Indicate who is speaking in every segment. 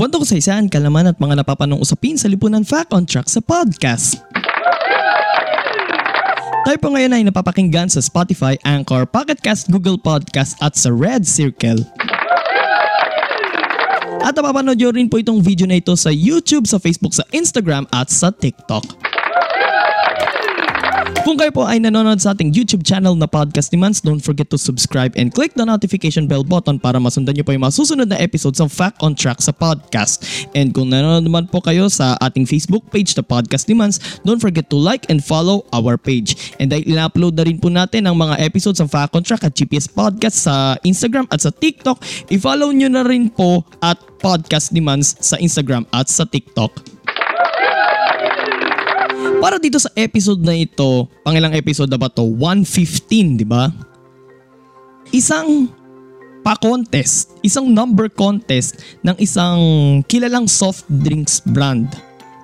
Speaker 1: Kwento ko sa isaan, kalaman at mga napapanong usapin sa Lipunan Fact on Track sa podcast. Tayo po ngayon ay napapakinggan sa Spotify, Anchor, Pocketcast, Google Podcast at sa Red Circle. At napapanood nyo rin po itong video na ito sa YouTube, sa Facebook, sa Instagram at sa TikTok. Kung kayo po ay nanonood sa ating YouTube channel na Podcast ni Mans, don't forget to subscribe and click the notification bell button para masundan niyo po yung masusunod na episodes ng Fact on Track sa podcast. And kung nanonood naman po kayo sa ating Facebook page na Podcast ni Mans, don't forget to like and follow our page. And dahil ina-upload na rin po natin ang mga episodes ng Fact on Track at GPS Podcast sa Instagram at sa TikTok, i-follow nyo na rin po at Podcast ni Mans sa Instagram at sa TikTok. Para dito sa episode na ito, pangilang episode na ba to? 115, di ba? Isang pa-contest, isang number contest ng isang kilalang soft drinks brand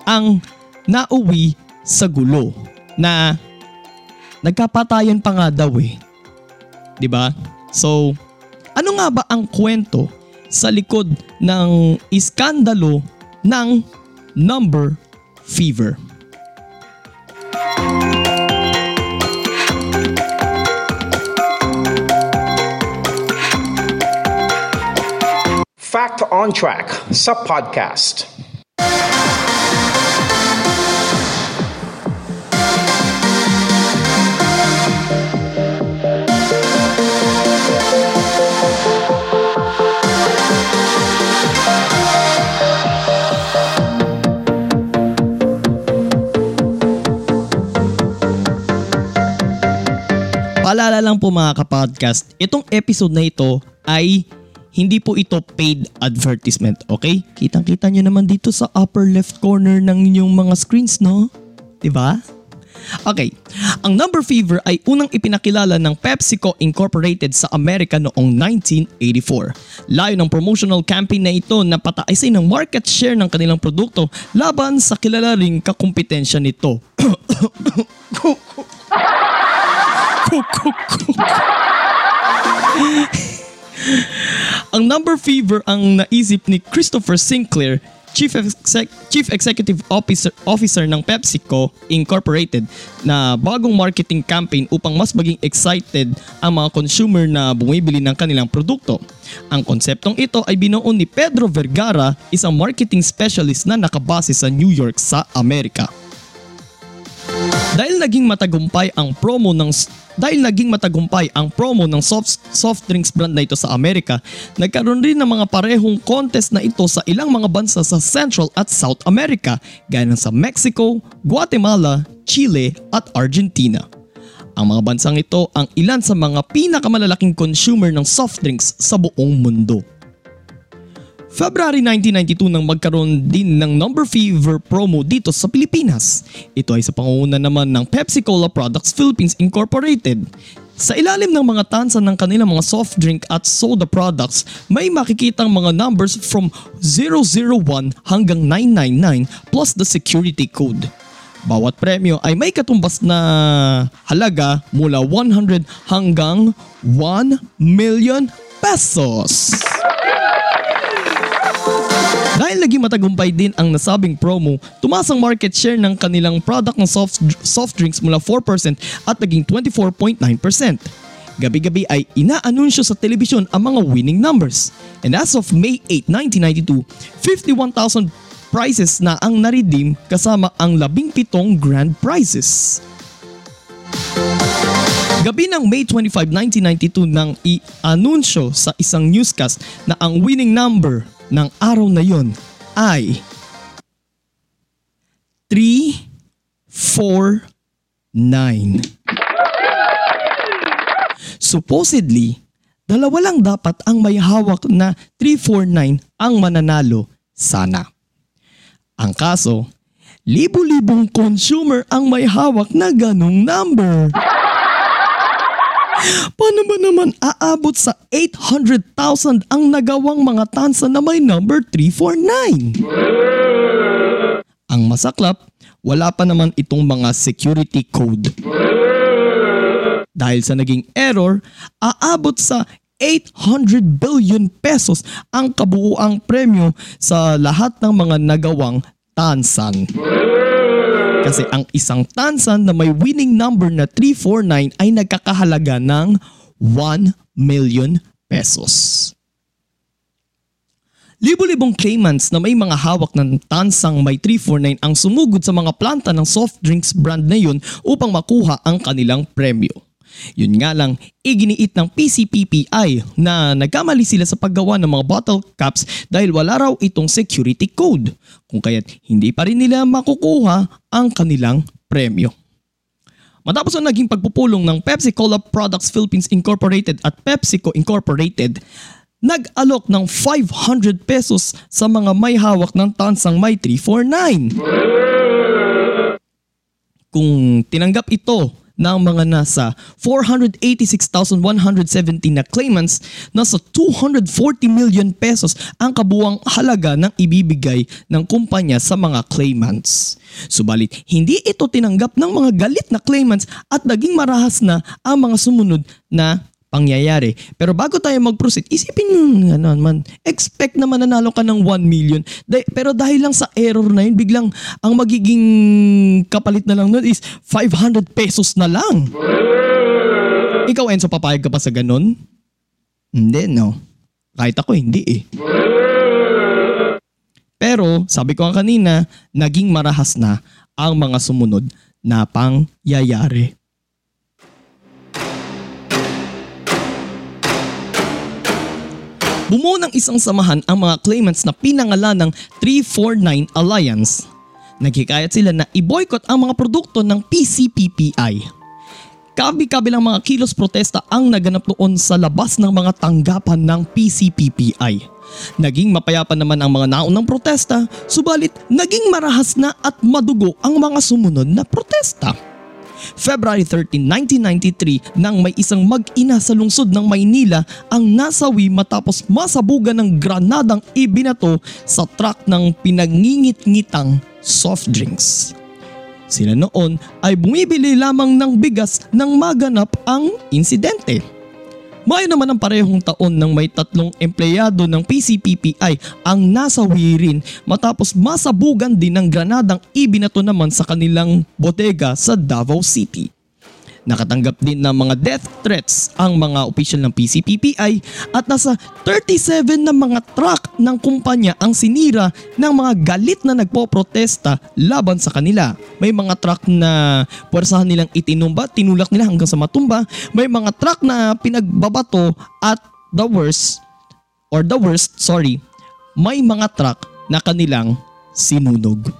Speaker 1: ang nauwi sa gulo na nagkapatayan pa nga daw eh. 'Di ba? So, ano nga ba ang kwento sa likod ng iskandalo ng number fever?
Speaker 2: Fact on Track sub podcast.
Speaker 1: Paalala lang po mga kapodcast, itong episode na ito ay hindi po ito paid advertisement, okay? Kitang-kita nyo naman dito sa upper left corner ng inyong mga screens, no? ba? Okay, ang number fever ay unang ipinakilala ng PepsiCo Incorporated sa Amerika noong 1984. Layo ng promotional campaign na ito na pataasin ng market share ng kanilang produkto laban sa kilala ring kakumpetensya nito. ang number fever ang naisip ni Christopher Sinclair, Chief, Exec- Chief Executive Officer, Officer ng PepsiCo Incorporated na bagong marketing campaign upang mas maging excited ang mga consumer na bumibili ng kanilang produkto. Ang konseptong ito ay binuo ni Pedro Vergara, isang marketing specialist na nakabase sa New York sa Amerika. Dahil naging matagumpay ang promo ng dahil naging matagumpay ang promo ng soft, soft drinks brand na ito sa Amerika, nagkaroon rin ng mga parehong contest na ito sa ilang mga bansa sa Central at South America gaya ng sa Mexico, Guatemala, Chile at Argentina. Ang mga bansang ito ang ilan sa mga pinakamalalaking consumer ng soft drinks sa buong mundo. February 1992 nang magkaroon din ng Number Fever promo dito sa Pilipinas. Ito ay sa pangunguna naman ng Pepsi Cola Products Philippines Incorporated. Sa ilalim ng mga tansa ng kanilang mga soft drink at soda products, may makikitang mga numbers from 001 hanggang 999 plus the security code. Bawat premyo ay may katumbas na halaga mula 100 hanggang 1 million pesos. Dahil naging matagumpay din ang nasabing promo, tumaas ang market share ng kanilang product ng soft, soft drinks mula 4% at naging 24.9%. Gabi-gabi ay inaanunsyo sa telebisyon ang mga winning numbers. And as of May 8, 1992, 51,000 prizes na ang na-redeem kasama ang 17 grand prizes. Gabi ng May 25, 1992 nang i-anunsyo sa isang newscast na ang winning number ng araw na yon ay 349. Supposedly, dalawa lang dapat ang may hawak na 349 ang mananalo sana. Ang kaso, libo-libong consumer ang may hawak na ganong number. Paano ba naman aabot sa 800,000 ang nagawang mga tansa na may number 349? Ang masaklap, wala pa naman itong mga security code. Dahil sa naging error, aabot sa 800 billion pesos ang kabuuang premyo sa lahat ng mga nagawang tansan. Kasi ang isang tansan na may winning number na 349 ay nagkakahalaga ng 1 million pesos. Libo-libong claimants na may mga hawak ng tansang may 349 ang sumugod sa mga planta ng soft drinks brand na yun upang makuha ang kanilang premyo. Yun nga lang, iginiit ng PCPPI na nagkamali sila sa paggawa ng mga bottle caps dahil wala raw itong security code, kung kaya't hindi pa rin nila makukuha ang kanilang premyo. Matapos ang naging pagpupulong ng Pepsi Cola Products Philippines Incorporated at PepsiCo Incorporated, nag-alok ng 500 pesos sa mga may hawak ng tansang may 349. Kung tinanggap ito ng mga nasa 486,170 na claimants, nasa 240 million pesos ang kabuwang halaga ng ibibigay ng kumpanya sa mga claimants. Subalit, hindi ito tinanggap ng mga galit na claimants at naging marahas na ang mga sumunod na pangyayari. Pero bago tayo mag-proceed, isipin nyo ano man, expect na mananalo ka ng 1 million. Dah- pero dahil lang sa error na yun, biglang ang magiging kapalit na lang nun is 500 pesos na lang. Ikaw, Enzo, papayag ka pa sa ganun? Hindi, no. Kahit ako, hindi eh. Pero, sabi ko nga kanina, naging marahas na ang mga sumunod na pangyayari. Bumuo ng isang samahan ang mga claimants na pinangalan ng 349 Alliance. Nagkikayat sila na i-boycott ang mga produkto ng PCPPI. Kabi-kabilang mga kilos protesta ang naganap noon sa labas ng mga tanggapan ng PCPPI. Naging mapayapa naman ang mga naunang protesta, subalit naging marahas na at madugo ang mga sumunod na protesta. February 13, 1993 nang may isang mag-ina sa lungsod ng Maynila ang nasawi matapos masabugan ng granadang ibinato sa truck ng pinangingit-ngitang soft drinks. Sila noon ay bumibili lamang ng bigas nang maganap ang insidente. May naman ang parehong taon nang may tatlong empleyado ng PCPPI ang nasawi rin matapos masabugan din ng granadang ibinato naman sa kanilang bodega sa Davao City. Nakatanggap din ng mga death threats ang mga opisyal ng PCPPI at nasa 37 na mga truck ng kumpanya ang sinira ng mga galit na nagpoprotesta laban sa kanila. May mga truck na puwersahan nilang itinumba, tinulak nila hanggang sa matumba. May mga truck na pinagbabato at the worst or the worst, sorry, may mga truck na kanilang sinunog.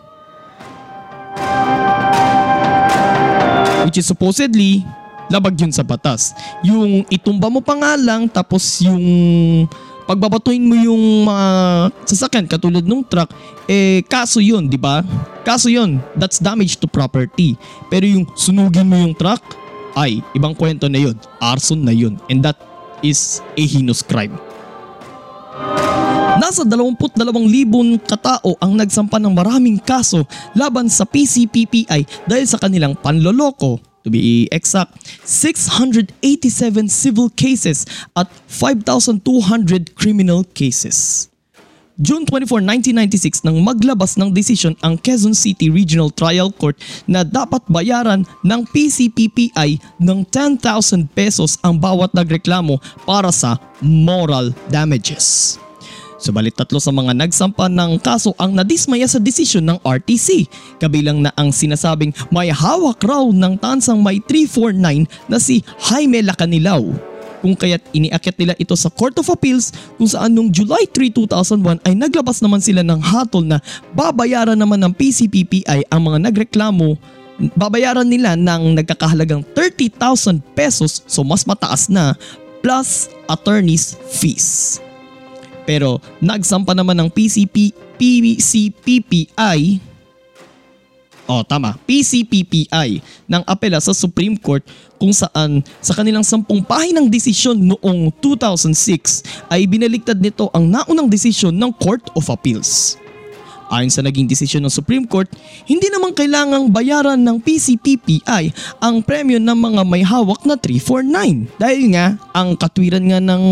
Speaker 1: Which is supposedly, labag yun sa batas. Yung itumba mo pa nga lang tapos yung pagbabatuin mo yung mga sasakyan katulad ng truck, eh kaso yun, di ba? Kaso yun, that's damage to property. Pero yung sunugin mo yung truck, ay, ibang kwento na yun. Arson na yun. And that is a heinous crime. Nasa 22,000 katao ang nagsampa ng maraming kaso laban sa PCPPI dahil sa kanilang panloloko. To be exact, 687 civil cases at 5,200 criminal cases. June 24, 1996 nang maglabas ng desisyon ang Quezon City Regional Trial Court na dapat bayaran ng PCPPI ng 10,000 pesos ang bawat nagreklamo para sa moral damages. Subalit tatlo sa mga nagsampa ng kaso ang nadismaya sa desisyon ng RTC. Kabilang na ang sinasabing may hawak raw ng tansang may 349 na si Jaime Lacanilaw. Kung kaya't iniakyat nila ito sa Court of Appeals kung saan noong July 3, 2001 ay naglabas naman sila ng hatol na babayaran naman ng PCPPI ang mga nagreklamo babayaran nila ng nagkakahalagang 30,000 pesos so mas mataas na plus attorney's fees. Pero nagsampa naman ng PCP, PCPPI Oh, tama. PCPPI ng apela sa Supreme Court kung saan sa kanilang sampung pahinang desisyon noong 2006 ay binaligtad nito ang naunang desisyon ng Court of Appeals. Ayon sa naging desisyon ng Supreme Court, hindi naman kailangang bayaran ng PCPPI ang premyo ng mga may hawak na 349 dahil nga ang katwiran nga ng,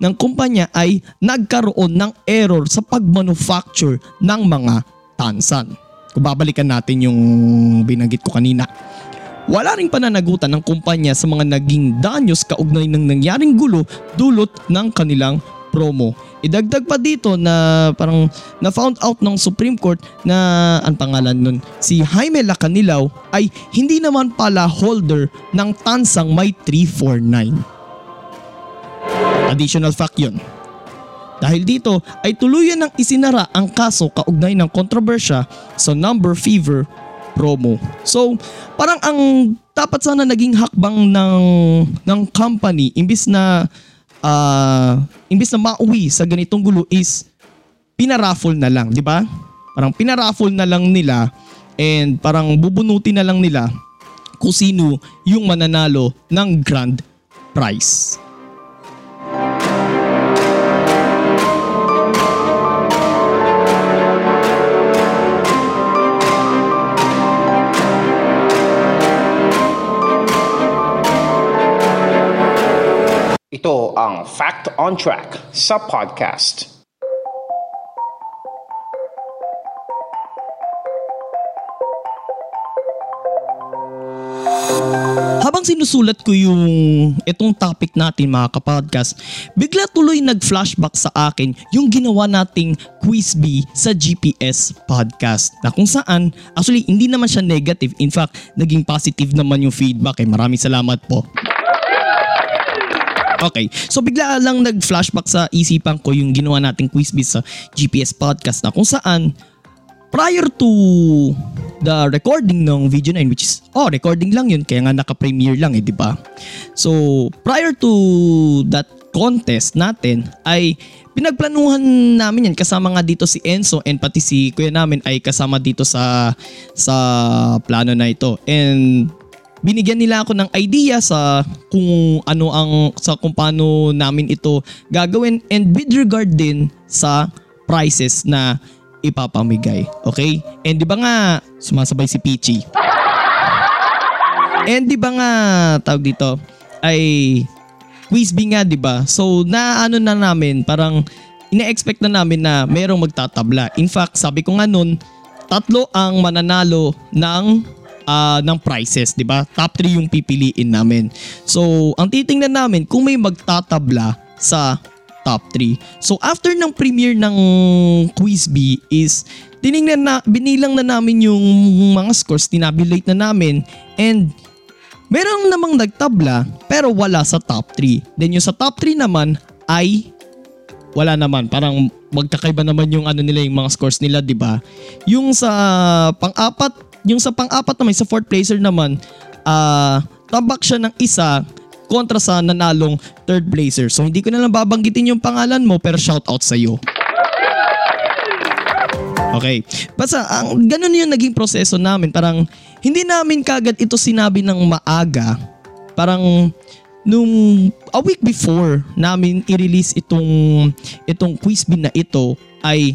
Speaker 1: ng kumpanya ay nagkaroon ng error sa pagmanufacture ng mga tansan. Kung babalikan natin yung binanggit ko kanina. Wala ring pananagutan ng kumpanya sa mga naging danyos kaugnay ng nangyaring gulo dulot ng kanilang promo. Idagdag pa dito na parang na found out ng Supreme Court na ang pangalan nun si Jaime Lacanilaw ay hindi naman pala holder ng tansang may 349. Additional fact yun. Dahil dito ay tuluyan ng isinara ang kaso kaugnay ng kontrobersya sa number fever promo. So, parang ang dapat sana naging hakbang ng ng company imbis na uh, imbis na mauwi sa ganitong gulo is pinaraffle na lang, di ba? Parang pinaraffle na lang nila and parang bubunutin na lang nila kung sino yung mananalo ng grand prize.
Speaker 2: Ang Fact on Track sa podcast.
Speaker 1: Habang sinusulat ko yung itong topic natin mga kapodcast, bigla tuloy nag-flashback sa akin yung ginawa nating quiz bee sa GPS podcast na kung saan actually hindi naman siya negative in fact naging positive naman yung feedback eh maraming salamat po. Okay, so bigla lang nag-flashback sa isipan ko yung ginawa nating quiz bee sa GPS podcast na kung saan prior to the recording ng video na which is, oh, recording lang yun, kaya nga naka-premiere lang eh, di ba? So, prior to that contest natin, ay pinagplanuhan namin yan kasama nga dito si Enzo and pati si kuya namin ay kasama dito sa sa plano na ito. And binigyan nila ako ng idea sa kung ano ang sa kung paano namin ito gagawin and with regard din sa prices na ipapamigay. Okay? And di ba nga sumasabay si Peachy? And di ba nga tawag dito ay quiz bee nga di ba? So na ano na namin parang ina-expect na namin na merong magtatabla. In fact, sabi ko nga nun, tatlo ang mananalo ng uh, ng prices, 'di ba? Top 3 yung pipiliin namin. So, ang titingnan namin kung may magtatabla sa top 3. So, after ng premiere ng Quiz B is tiningnan na binilang na namin yung mga scores, tinabulate na namin and meron namang nagtabla pero wala sa top 3. Then yung sa top 3 naman ay wala naman. Parang magkakaiba naman yung ano nila yung mga scores nila, 'di ba? Yung sa pang-apat yung sa pang-apat naman, sa fourth placer naman, uh, tabak siya ng isa kontra sa nanalong third placer. So hindi ko na lang babanggitin yung pangalan mo pero shout out sa iyo. Okay. Basta ang ganun yung naging proseso namin. Parang hindi namin kagad ito sinabi ng maaga. Parang nung a week before namin i-release itong itong quiz bin na ito ay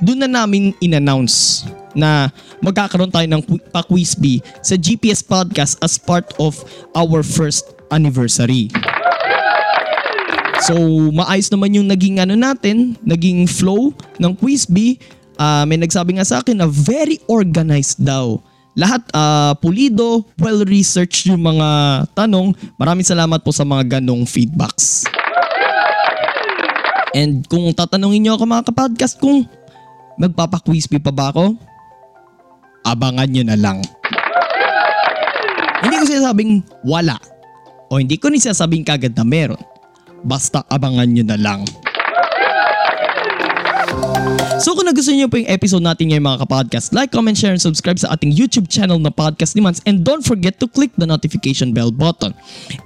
Speaker 1: doon na namin in-announce na magkakaroon tayo ng pa-quiz bee sa GPS Podcast as part of our first anniversary. So, maayos naman yung naging ano natin, naging flow ng quiz bee. Uh, may nagsabi nga sa akin na very organized daw. Lahat uh, pulido, well-researched yung mga tanong. Maraming salamat po sa mga ganong feedbacks. And kung tatanungin nyo ako mga kapodcast kung magpapa-quiz pa ba ako? Abangan nyo na lang. hindi ko sinasabing wala. O hindi ko sinasabing kagad na meron. Basta abangan nyo na lang. So kung nagustuhan niyo po yung episode natin ngayon mga kapodcast, like, comment, share, and subscribe sa ating YouTube channel na Podcast ni Mans and don't forget to click the notification bell button.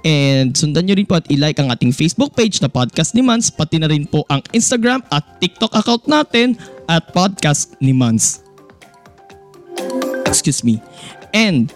Speaker 1: And sundan niyo rin po at i-like ang ating Facebook page na Podcast ni Mans, pati na rin po ang Instagram at TikTok account natin at Podcast ni Mans. Excuse me. And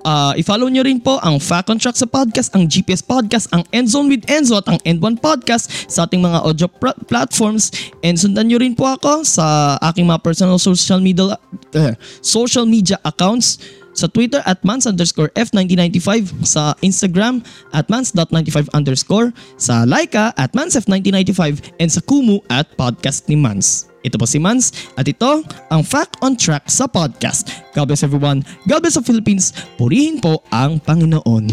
Speaker 1: Uh, i-follow nyo rin po ang Fact Track sa podcast, ang GPS podcast, ang Endzone with Enzo at ang End1 podcast sa ating mga audio pr- platforms. And sundan nyo rin po ako sa aking mga personal social media uh, social media accounts sa Twitter at mans underscore F1995, sa Instagram at mans.95 underscore, sa Laika at mansf1995, and sa Kumu at podcast ni Mans. Ito po si Mans at ito ang Fact on Track sa podcast. God bless everyone. God bless the Philippines. Purihin po ang Panginoon.